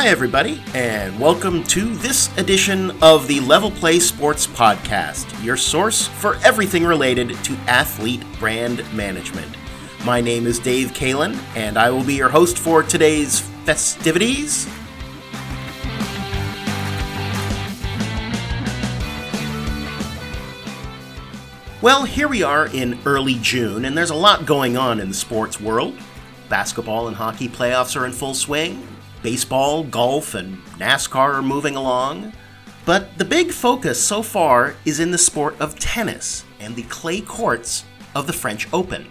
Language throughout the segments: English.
Hi, everybody, and welcome to this edition of the Level Play Sports Podcast, your source for everything related to athlete brand management. My name is Dave Kalen, and I will be your host for today's festivities. Well, here we are in early June, and there's a lot going on in the sports world. Basketball and hockey playoffs are in full swing, Baseball, golf, and NASCAR are moving along. But the big focus so far is in the sport of tennis and the clay courts of the French Open.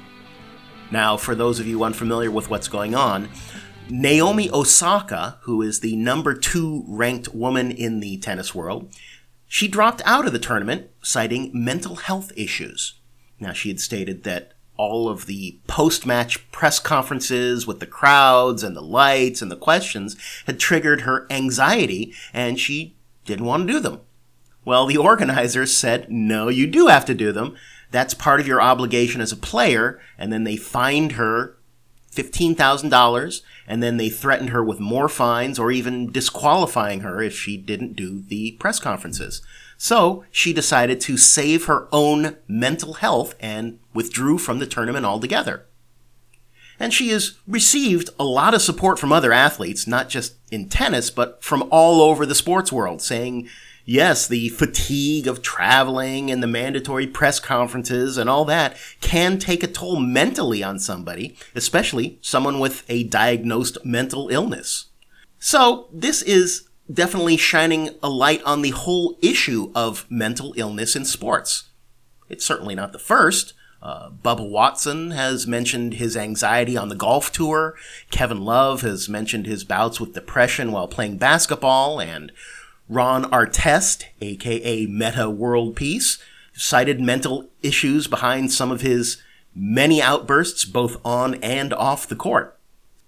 Now, for those of you unfamiliar with what's going on, Naomi Osaka, who is the number two ranked woman in the tennis world, she dropped out of the tournament citing mental health issues. Now, she had stated that all of the post match press conferences with the crowds and the lights and the questions had triggered her anxiety and she didn't want to do them. Well, the organizers said, no, you do have to do them. That's part of your obligation as a player. And then they fined her $15,000 and then they threatened her with more fines or even disqualifying her if she didn't do the press conferences. So she decided to save her own mental health and withdrew from the tournament altogether. And she has received a lot of support from other athletes, not just in tennis, but from all over the sports world, saying, yes, the fatigue of traveling and the mandatory press conferences and all that can take a toll mentally on somebody, especially someone with a diagnosed mental illness. So this is definitely shining a light on the whole issue of mental illness in sports. It's certainly not the first. Uh, Bubba Watson has mentioned his anxiety on the golf tour. Kevin Love has mentioned his bouts with depression while playing basketball. And Ron Artest, aka Metta World Peace, cited mental issues behind some of his many outbursts both on and off the court.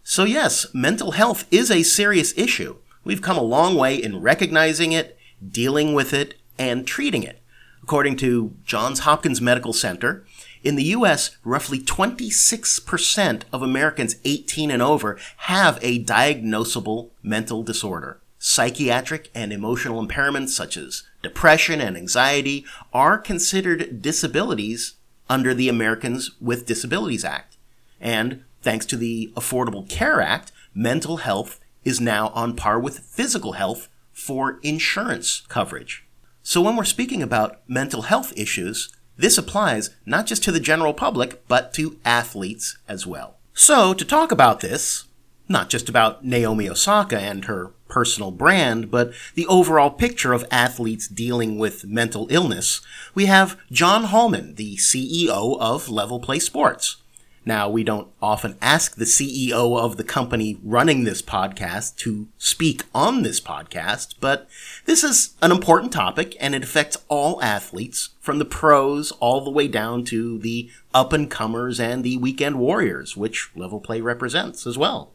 So, yes, mental health is a serious issue. We've come a long way in recognizing it, dealing with it, and treating it. According to Johns Hopkins Medical Center, in the US, roughly 26% of Americans 18 and over have a diagnosable mental disorder. Psychiatric and emotional impairments such as depression and anxiety are considered disabilities under the Americans with Disabilities Act. And thanks to the Affordable Care Act, mental health is now on par with physical health for insurance coverage. So when we're speaking about mental health issues, this applies not just to the general public, but to athletes as well. So to talk about this, not just about Naomi Osaka and her personal brand, but the overall picture of athletes dealing with mental illness, we have John Hallman, the CEO of Level Play Sports. Now, we don't often ask the CEO of the company running this podcast to speak on this podcast, but this is an important topic and it affects all athletes from the pros all the way down to the up and comers and the weekend warriors, which Level Play represents as well.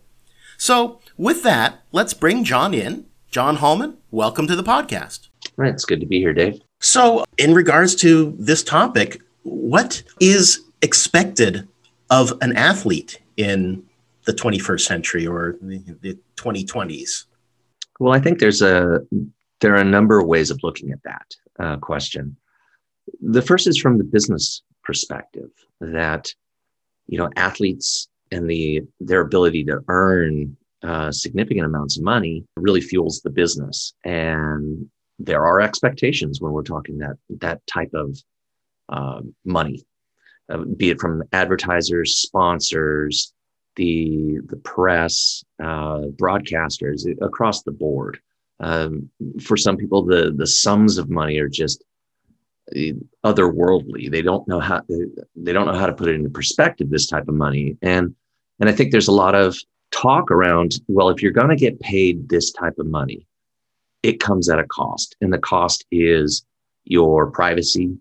So, with that, let's bring John in. John Hallman, welcome to the podcast. Right, it's good to be here, Dave. So, in regards to this topic, what is expected of an athlete in the 21st century or the, the 2020s? Well, I think there's a there are a number of ways of looking at that uh, question. The first is from the business perspective that you know athletes and the their ability to earn uh, significant amounts of money really fuels the business, and there are expectations when we're talking that that type of uh, money uh, be it from advertisers, sponsors, the the press, uh, broadcasters across the board. Um, for some people, the the sums of money are just uh, otherworldly. They don't know how they don't know how to put it into perspective. This type of money, and and I think there's a lot of talk around. Well, if you're going to get paid this type of money, it comes at a cost, and the cost is your privacy,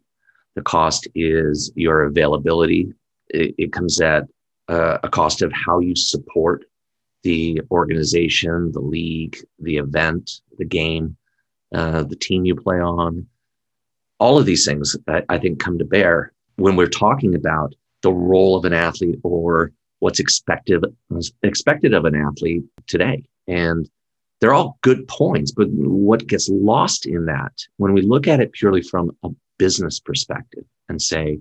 the cost is your availability. It, it comes at uh, a cost of how you support the organization, the league, the event, the game, uh, the team you play on. All of these things, I, I think, come to bear when we're talking about the role of an athlete or what's expected expected of an athlete today. And they're all good points, but what gets lost in that when we look at it purely from a business perspective and say,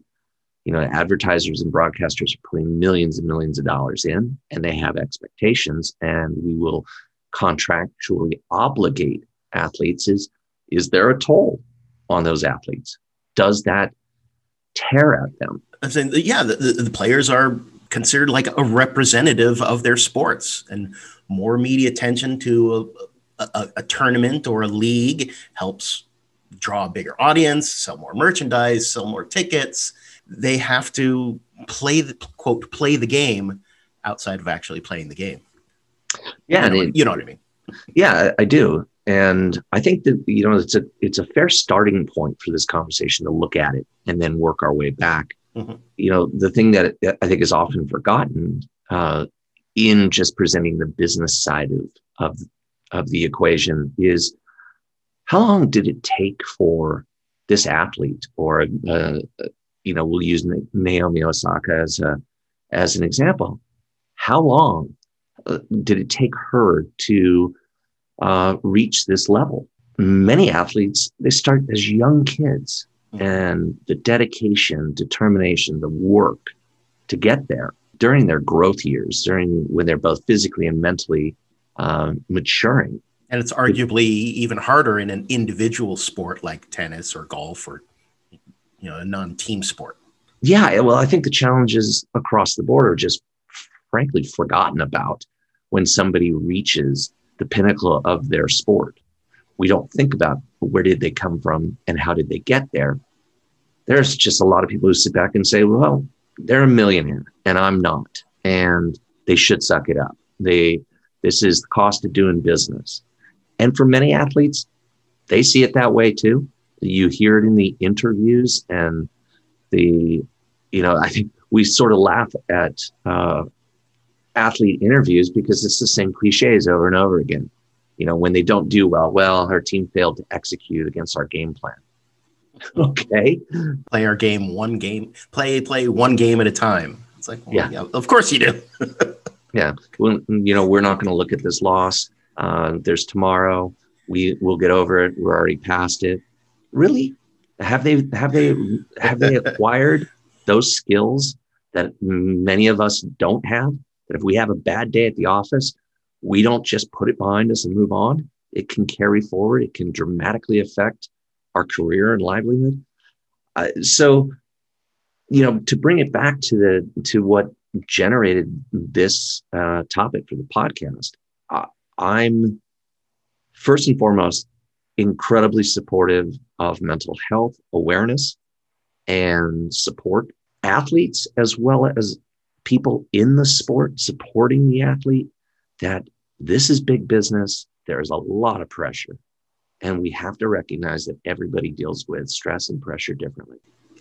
you know, advertisers and broadcasters are putting millions and millions of dollars in and they have expectations and we will contractually obligate athletes is is there a toll on those athletes? Does that tear at them? I'm saying, yeah the, the, the players are considered like a representative of their sports and more media attention to a, a, a tournament or a league helps draw a bigger audience sell more merchandise sell more tickets they have to play the quote play the game outside of actually playing the game. Yeah, you know, it, you know what I mean. Yeah, I do, and I think that you know it's a it's a fair starting point for this conversation to look at it and then work our way back. Mm-hmm. You know, the thing that I think is often forgotten uh, in just presenting the business side of of of the equation is how long did it take for this athlete or a, you know, we'll use Naomi Osaka as a as an example. How long uh, did it take her to uh, reach this level? Many athletes they start as young kids, mm-hmm. and the dedication, determination, the work to get there during their growth years, during when they're both physically and mentally uh, maturing. And it's arguably even harder in an individual sport like tennis or golf or you know a non-team sport. Yeah well i think the challenges across the board are just frankly forgotten about when somebody reaches the pinnacle of their sport. We don't think about where did they come from and how did they get there. There's just a lot of people who sit back and say well they're a millionaire and i'm not and they should suck it up. They this is the cost of doing business and for many athletes they see it that way too you hear it in the interviews and the, you know, I think we sort of laugh at uh, athlete interviews because it's the same cliches over and over again. You know, when they don't do well, well, our team failed to execute against our game plan. okay. Play our game one game, play, play one game at a time. It's like, well, yeah. yeah, of course you do. yeah. Well, you know, we're not going to look at this loss. Uh, there's tomorrow. We will get over it. We're already past it. Really? Have they have they have they acquired those skills that many of us don't have? That if we have a bad day at the office we don't just put it behind us and move on? It can carry forward. It can dramatically affect our career and livelihood. Uh, so you know to bring it back to the to what generated this uh, topic for the podcast i'm first and foremost incredibly supportive of mental health awareness and support athletes as well as people in the sport supporting the athlete that this is big business. There is a lot of pressure and we have to recognize that everybody deals with stress and pressure differently.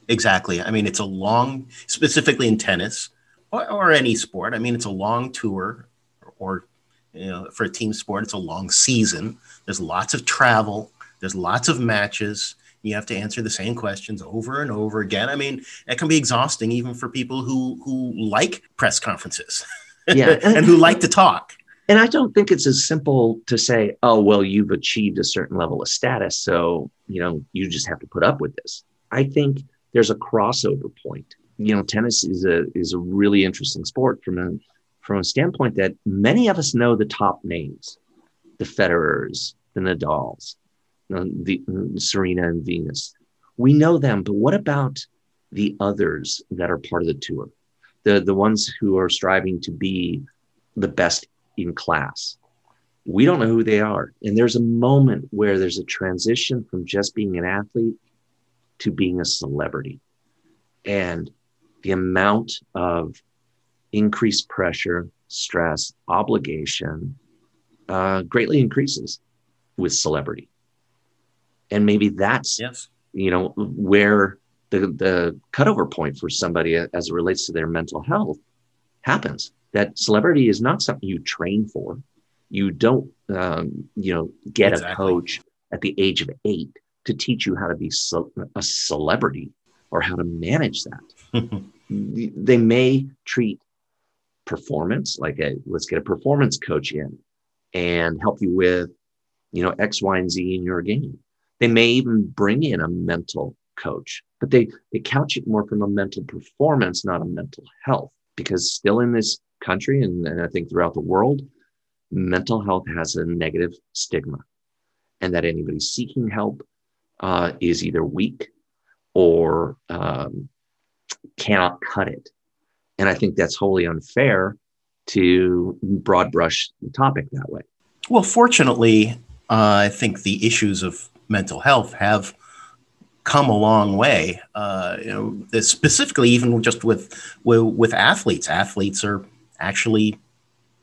Exactly. I mean it's a long specifically in tennis or, or any sport. I mean it's a long tour or you know for a team sport it's a long season there's lots of travel there's lots of matches. You have to answer the same questions over and over again. I mean, it can be exhausting even for people who who like press conferences. Yeah, and, and who like to talk. And I don't think it's as simple to say, "Oh, well, you've achieved a certain level of status, so you know you just have to put up with this." I think there's a crossover point. You know, tennis is a is a really interesting sport from a from a standpoint that many of us know the top names, the Federers, the Nadals, the Serena and Venus. We know them, but what about the others that are part of the tour? The the ones who are striving to be the best in class. We don't know who they are. And there's a moment where there's a transition from just being an athlete to being a celebrity. And the amount of increased pressure, stress, obligation uh, greatly increases with celebrity. And maybe that's yes. you know where the the cutover point for somebody as it relates to their mental health happens. That celebrity is not something you train for. You don't um, you know get exactly. a coach at the age of eight to teach you how to be a celebrity or how to manage that. They may treat performance like a let's get a performance coach in and help you with, you know, X, Y, and Z in your game. They may even bring in a mental coach, but they, they couch it more from a mental performance, not a mental health, because still in this country and, and I think throughout the world, mental health has a negative stigma and that anybody seeking help uh, is either weak or um, cannot cut it. And I think that's wholly unfair to broad brush the topic that way. Well, fortunately, uh, I think the issues of mental health have come a long way. Uh, you know, specifically, even just with, with, with athletes, athletes are actually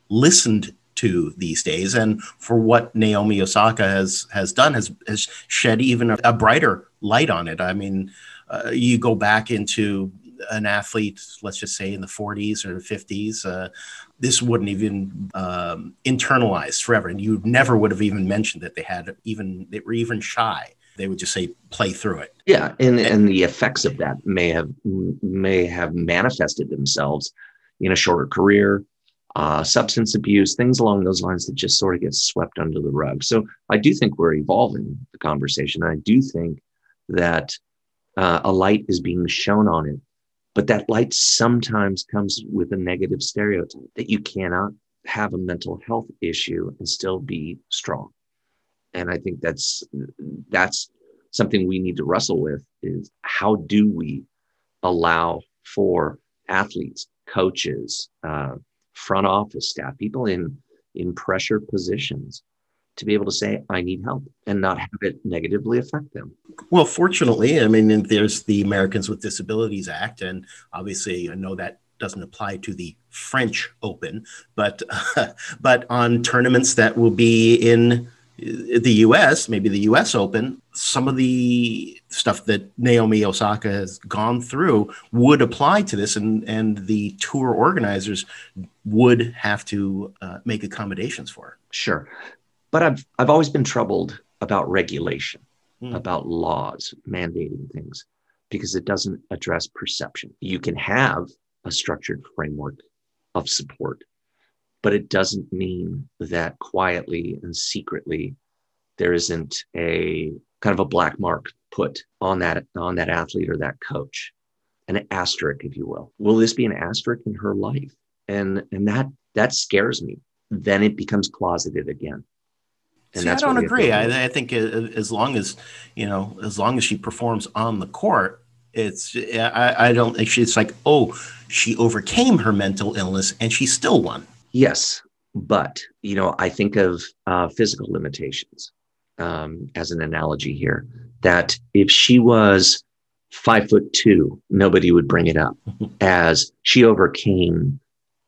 listened to these days, and for what Naomi Osaka has has done has has shed even a, a brighter light on it. I mean, uh, you go back into an athlete, let's just say in the 40s or the 50s, uh, this wouldn't even um, internalize forever, and you never would have even mentioned that they had even they were even shy. They would just say, "Play through it." Yeah, and and the effects of that may have may have manifested themselves in a shorter career, uh, substance abuse, things along those lines that just sort of get swept under the rug. So I do think we're evolving the conversation. I do think that uh, a light is being shown on it, but that light sometimes comes with a negative stereotype that you cannot have a mental health issue and still be strong. And I think that's that's something we need to wrestle with is how do we allow for athletes, coaches, uh, front office staff, people in in pressure positions to be able to say I need help and not have it negatively affect them. Well, fortunately, I mean there's the Americans with Disabilities Act and obviously I know that doesn't apply to the French Open, but uh, but on tournaments that will be in the US, maybe the US Open, some of the stuff that Naomi Osaka has gone through would apply to this, and, and the tour organizers would have to uh, make accommodations for her. Sure. But I've, I've always been troubled about regulation, hmm. about laws mandating things, because it doesn't address perception. You can have a structured framework of support but it doesn't mean that quietly and secretly there isn't a kind of a black mark put on that on that athlete or that coach an asterisk if you will will this be an asterisk in her life and and that that scares me then it becomes closeted again and See, I don't agree. I, I, think as long as you know, as long as she performs on the court, it's I, I don't she's like, oh, she overcame her mental illness and she still won. Yes, but you know, I think of uh, physical limitations um, as an analogy here. That if she was five foot two, nobody would bring it up, as she overcame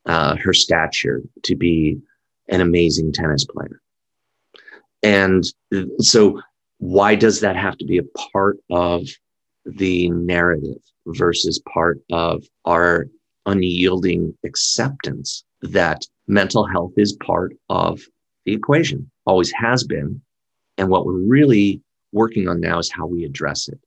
uh, her stature to be an amazing tennis player. And so, why does that have to be a part of the narrative versus part of our unyielding acceptance that mental health is part of the equation, always has been. And what we're really working on now is how we address it.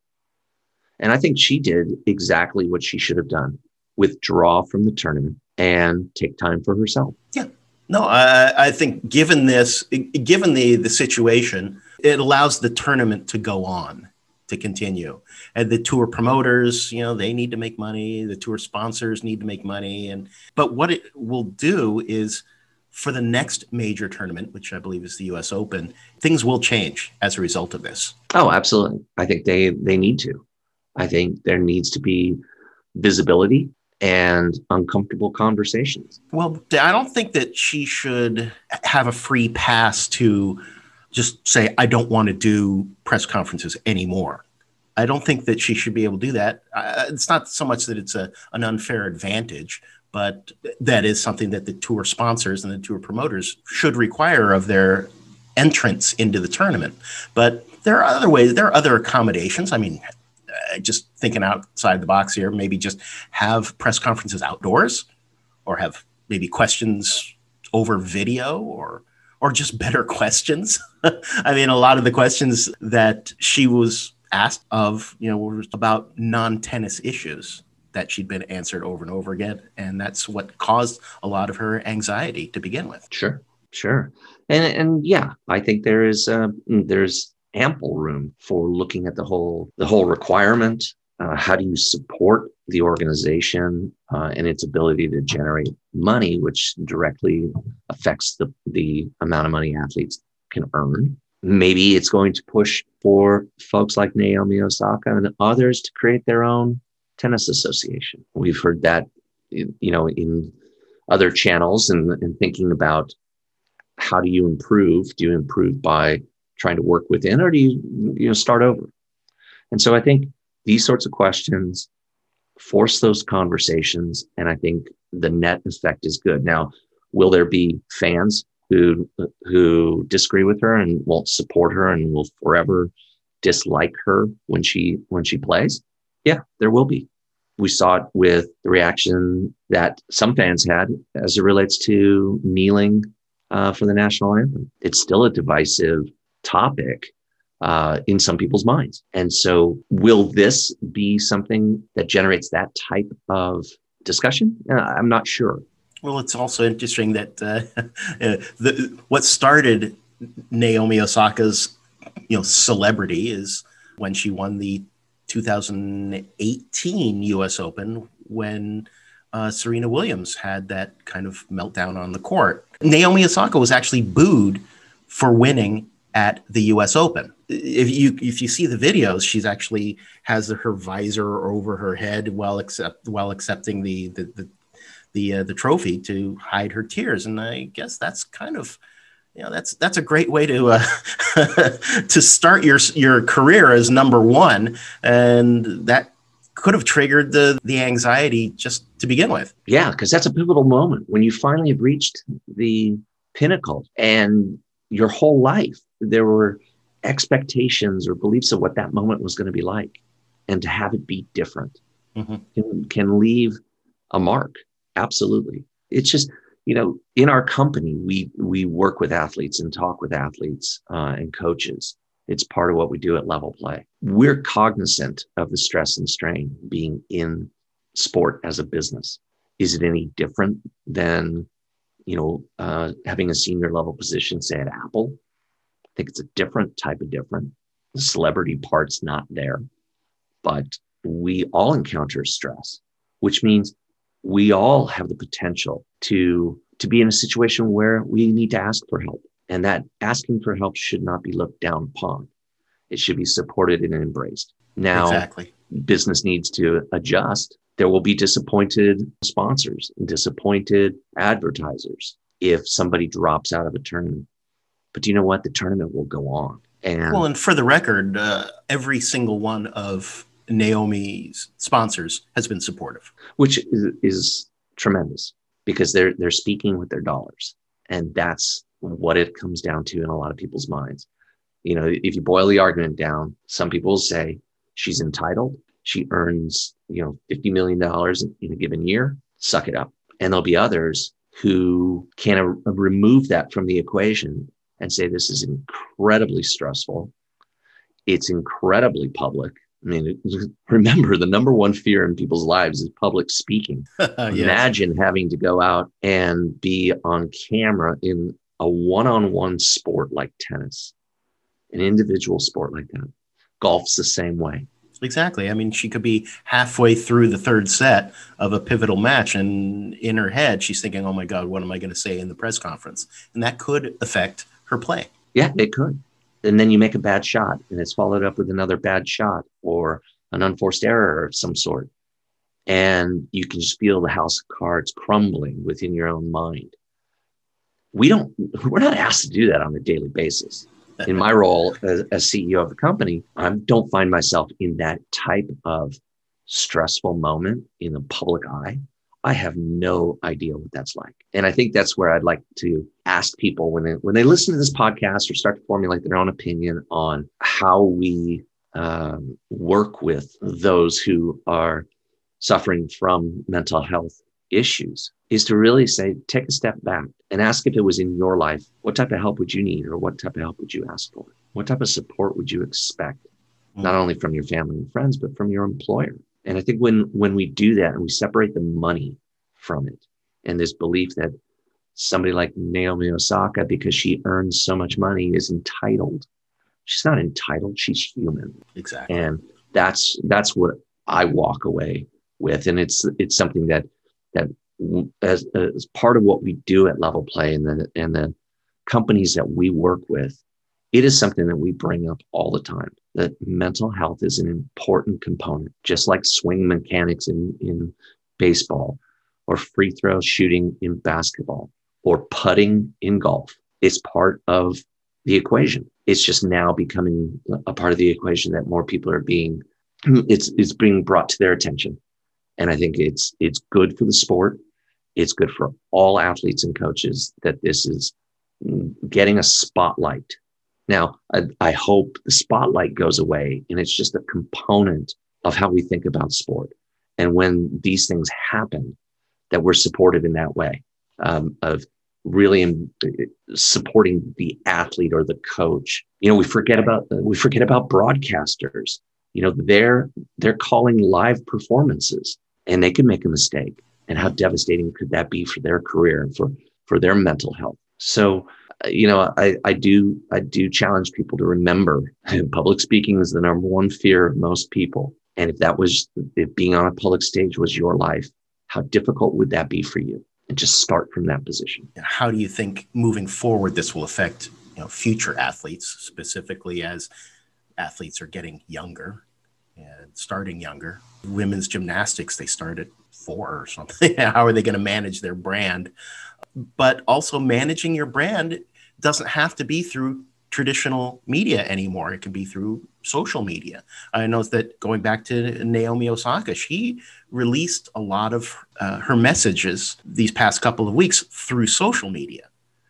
And I think she did exactly what she should have done withdraw from the tournament and take time for herself. Yeah. No, I, I think given this, given the, the situation, it allows the tournament to go on to continue. And the tour promoters, you know, they need to make money. The tour sponsors need to make money. And but what it will do is for the next major tournament, which I believe is the U.S. Open, things will change as a result of this. Oh, absolutely. I think they they need to. I think there needs to be visibility and uncomfortable conversations. Well, I don't think that she should have a free pass to just say, I don't want to do press conferences anymore. I don't think that she should be able to do that. Uh, it's not so much that it's a, an unfair advantage, but that is something that the tour sponsors and the tour promoters should require of their entrance into the tournament. But there are other ways, there are other accommodations. I mean, just thinking outside the box here, maybe just have press conferences outdoors or have maybe questions over video or or just better questions. I mean, a lot of the questions that she was asked of, you know, were about non-tennis issues that she'd been answered over and over again, and that's what caused a lot of her anxiety to begin with. Sure. Sure. And and yeah, I think there is uh, there's ample room for looking at the whole the whole requirement. Uh, how do you support the organization uh, and its ability to generate money, which directly affects the the amount of money athletes can earn? Maybe it's going to push for folks like Naomi Osaka and others to create their own tennis association. We've heard that, you know, in other channels and, and thinking about how do you improve? Do you improve by trying to work within or do you, you know, start over? And so I think these sorts of questions force those conversations. And I think the net effect is good. Now, will there be fans who, who disagree with her and won't support her and will forever dislike her when she, when she plays? Yeah, there will be. We saw it with the reaction that some fans had as it relates to kneeling uh, for the national anthem. It's still a divisive topic uh, in some people's minds. And so, will this be something that generates that type of discussion? Uh, I'm not sure. Well, it's also interesting that uh, uh, the, what started Naomi Osaka's you know celebrity is when she won the 2018 U.S. Open when uh, Serena Williams had that kind of meltdown on the court. Naomi Osaka was actually booed for winning at the U.S. Open. If you if you see the videos, she's actually has her visor over her head while accept while accepting the the the the, uh, the trophy to hide her tears, and I guess that's kind of you know that's that's a great way to uh, to start your your career as number one, and that could have triggered the the anxiety just to begin with. Yeah, because that's a pivotal moment when you finally have reached the pinnacle, and your whole life. There were expectations or beliefs of what that moment was going to be like, and to have it be different mm-hmm. can, can leave a mark. Absolutely, it's just you know in our company we we work with athletes and talk with athletes uh, and coaches. It's part of what we do at level play. We're cognizant of the stress and strain being in sport as a business. Is it any different than you know uh, having a senior level position say at apple i think it's a different type of different. The celebrity part's not there but we all encounter stress which means we all have the potential to to be in a situation where we need to ask for help and that asking for help should not be looked down upon. It should be supported and embraced. Now exactly. business needs to adjust there will be disappointed sponsors and disappointed advertisers if somebody drops out of a tournament. But do you know what? The tournament will go on. And well and for the record uh, every single one of Naomi's sponsors has been supportive, which is, is tremendous because they're they're speaking with their dollars, and that's what it comes down to in a lot of people's minds. You know, if you boil the argument down, some people say she's entitled. She earns, you know, $50 million in a given year. Suck it up. And there'll be others who can remove that from the equation and say, this is incredibly stressful. It's incredibly public. I mean, remember the number one fear in people's lives is public speaking. yes. Imagine having to go out and be on camera in a one on one sport like tennis, an individual sport like that. Golf's the same way. Exactly. I mean, she could be halfway through the third set of a pivotal match, and in her head, she's thinking, oh my God, what am I going to say in the press conference? And that could affect her play. Yeah, it could and then you make a bad shot and it's followed up with another bad shot or an unforced error of some sort and you can just feel the house of cards crumbling within your own mind we don't we're not asked to do that on a daily basis in my role as, as ceo of the company i don't find myself in that type of stressful moment in the public eye I have no idea what that's like. And I think that's where I'd like to ask people when they when they listen to this podcast or start to formulate their own opinion on how we um, work with those who are suffering from mental health issues is to really say take a step back and ask if it was in your life what type of help would you need or what type of help would you ask for what type of support would you expect mm-hmm. not only from your family and friends but from your employer and I think when when we do that and we separate the money from it, and this belief that somebody like Naomi Osaka, because she earns so much money, is entitled. She's not entitled. She's human. Exactly. And that's that's what I walk away with, and it's it's something that that as, as part of what we do at Level Play and the and the companies that we work with, it is something that we bring up all the time. That mental health is an important component, just like swing mechanics in in baseball, or free throw shooting in basketball, or putting in golf. It's part of the equation. It's just now becoming a part of the equation that more people are being it's it's being brought to their attention. And I think it's it's good for the sport. It's good for all athletes and coaches that this is getting a spotlight. Now, I, I hope the spotlight goes away and it's just a component of how we think about sport. And when these things happen, that we're supported in that way um, of really in, supporting the athlete or the coach. You know, we forget about we forget about broadcasters. You know, they're they're calling live performances, and they can make a mistake. And how devastating could that be for their career and for for their mental health? So, uh, you know, I I do I do challenge people to remember public speaking is the number one fear of most people. And if that was if being on a public stage was your life, how difficult would that be for you? and just start from that position. How do you think moving forward this will affect you know future athletes, specifically as athletes are getting younger and starting younger? Women's gymnastics they start at four or something. How are they going to manage their brand? But also managing your brand doesn't have to be through traditional media anymore. It can be through social media. I know that going back to Naomi Osaka, she released a lot of uh, her messages these past couple of weeks through social media.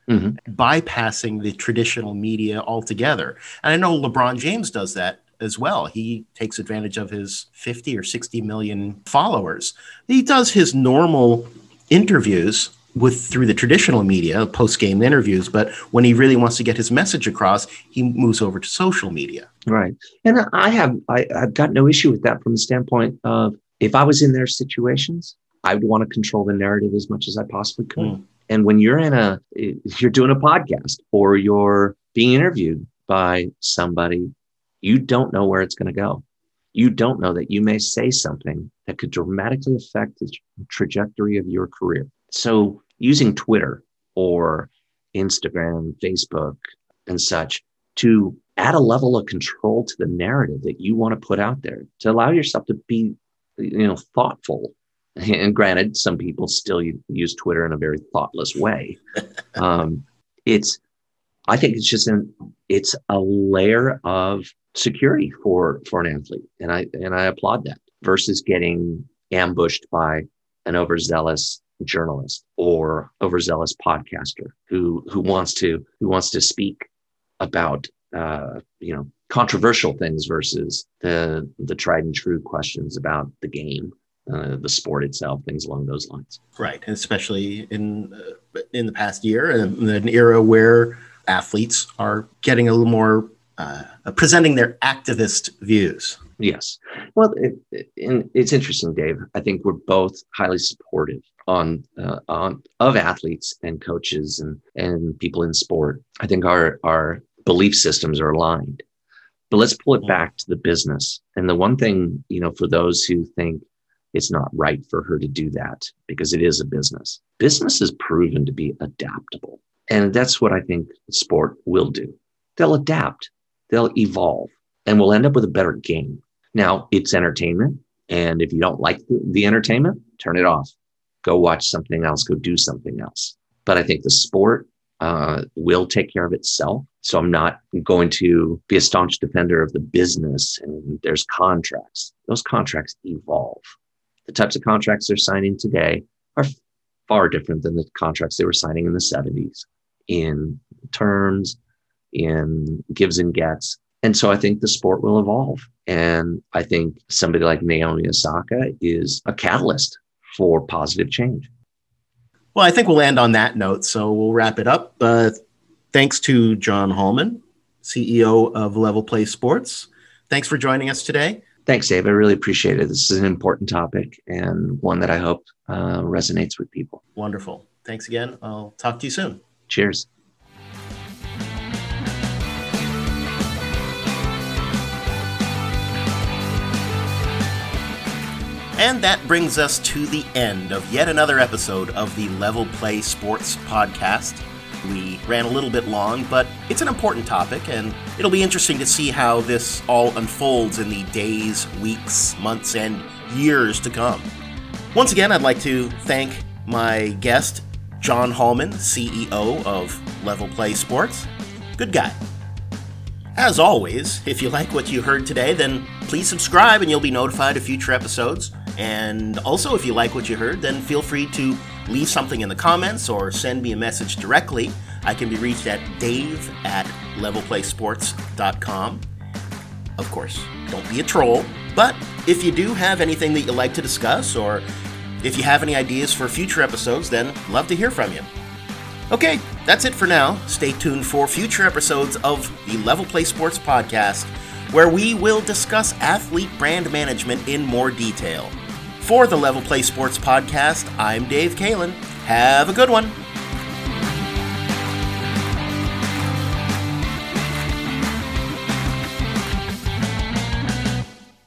Mm-hmm. bypassing the traditional media altogether. And I know LeBron James does that as well. He takes advantage of his 50 or 60 million followers. He does his normal interviews with through the traditional media, post game interviews, but when he really wants to get his message across, he moves over to social media. Right, and I have I, have got no issue with that from the standpoint of if I was in their situations, I would want to control the narrative as much as I possibly could. Mm. And when you're in a you're doing a podcast or you're being interviewed by somebody, you don't know where it's going to go. You don't know that you may say something that could dramatically affect the trajectory of your career. So using Twitter or Instagram, Facebook, and such to add a level of control to the narrative that you want to put out there to allow yourself to be you know thoughtful and granted some people still use twitter in a very thoughtless way um, it's i think it's just an it's a layer of security for for an athlete. And i and i applaud that versus getting ambushed by an overzealous journalist or overzealous podcaster who who wants to who wants to speak about uh, you know controversial things versus the the tried and true questions about the game uh, the sport itself things along those lines. Right. And especially in uh, in the past year and an era where athletes are getting a little more uh, presenting their activist views yes well it, it, it's interesting dave i think we're both highly supportive on uh, on of athletes and coaches and and people in sport. I think our our belief systems are aligned. But let's pull it back to the business. And the one thing, you know, for those who think it's not right for her to do that because it is a business. Business is proven to be adaptable. And that's what I think sport will do. They'll adapt, they'll evolve, and we'll end up with a better game. Now, it's entertainment. And if you don't like the, the entertainment, turn it off go watch something else, go do something else. But I think the sport uh, will take care of itself. So I'm not going to be a staunch defender of the business and there's contracts. Those contracts evolve. The types of contracts they're signing today are far different than the contracts they were signing in the 70s in terms, in gives and gets. And so I think the sport will evolve. And I think somebody like Naomi Osaka is a catalyst for positive change. Well, I think we'll end on that note. So we'll wrap it up. Uh, thanks to John Hallman, CEO of Level Play Sports. Thanks for joining us today. Thanks, Dave. I really appreciate it. This is an important topic and one that I hope uh, resonates with people. Wonderful. thanks again. I'll talk to you soon. Cheers. And that brings us to the end of yet another episode of the Level Play Sports Podcast. We ran a little bit long, but it's an important topic, and it'll be interesting to see how this all unfolds in the days, weeks, months, and years to come. Once again, I'd like to thank my guest, John Hallman, CEO of Level Play Sports. Good guy. As always, if you like what you heard today, then please subscribe and you'll be notified of future episodes. And also, if you like what you heard, then feel free to leave something in the comments or send me a message directly. I can be reached at dave at levelplaysports.com. Of course, don't be a troll, but if you do have anything that you'd like to discuss, or if you have any ideas for future episodes, then love to hear from you. Okay, that's it for now. Stay tuned for future episodes of the Level Play Sports Podcast, where we will discuss athlete brand management in more detail. For the Level Play Sports Podcast, I'm Dave Kalen. Have a good one.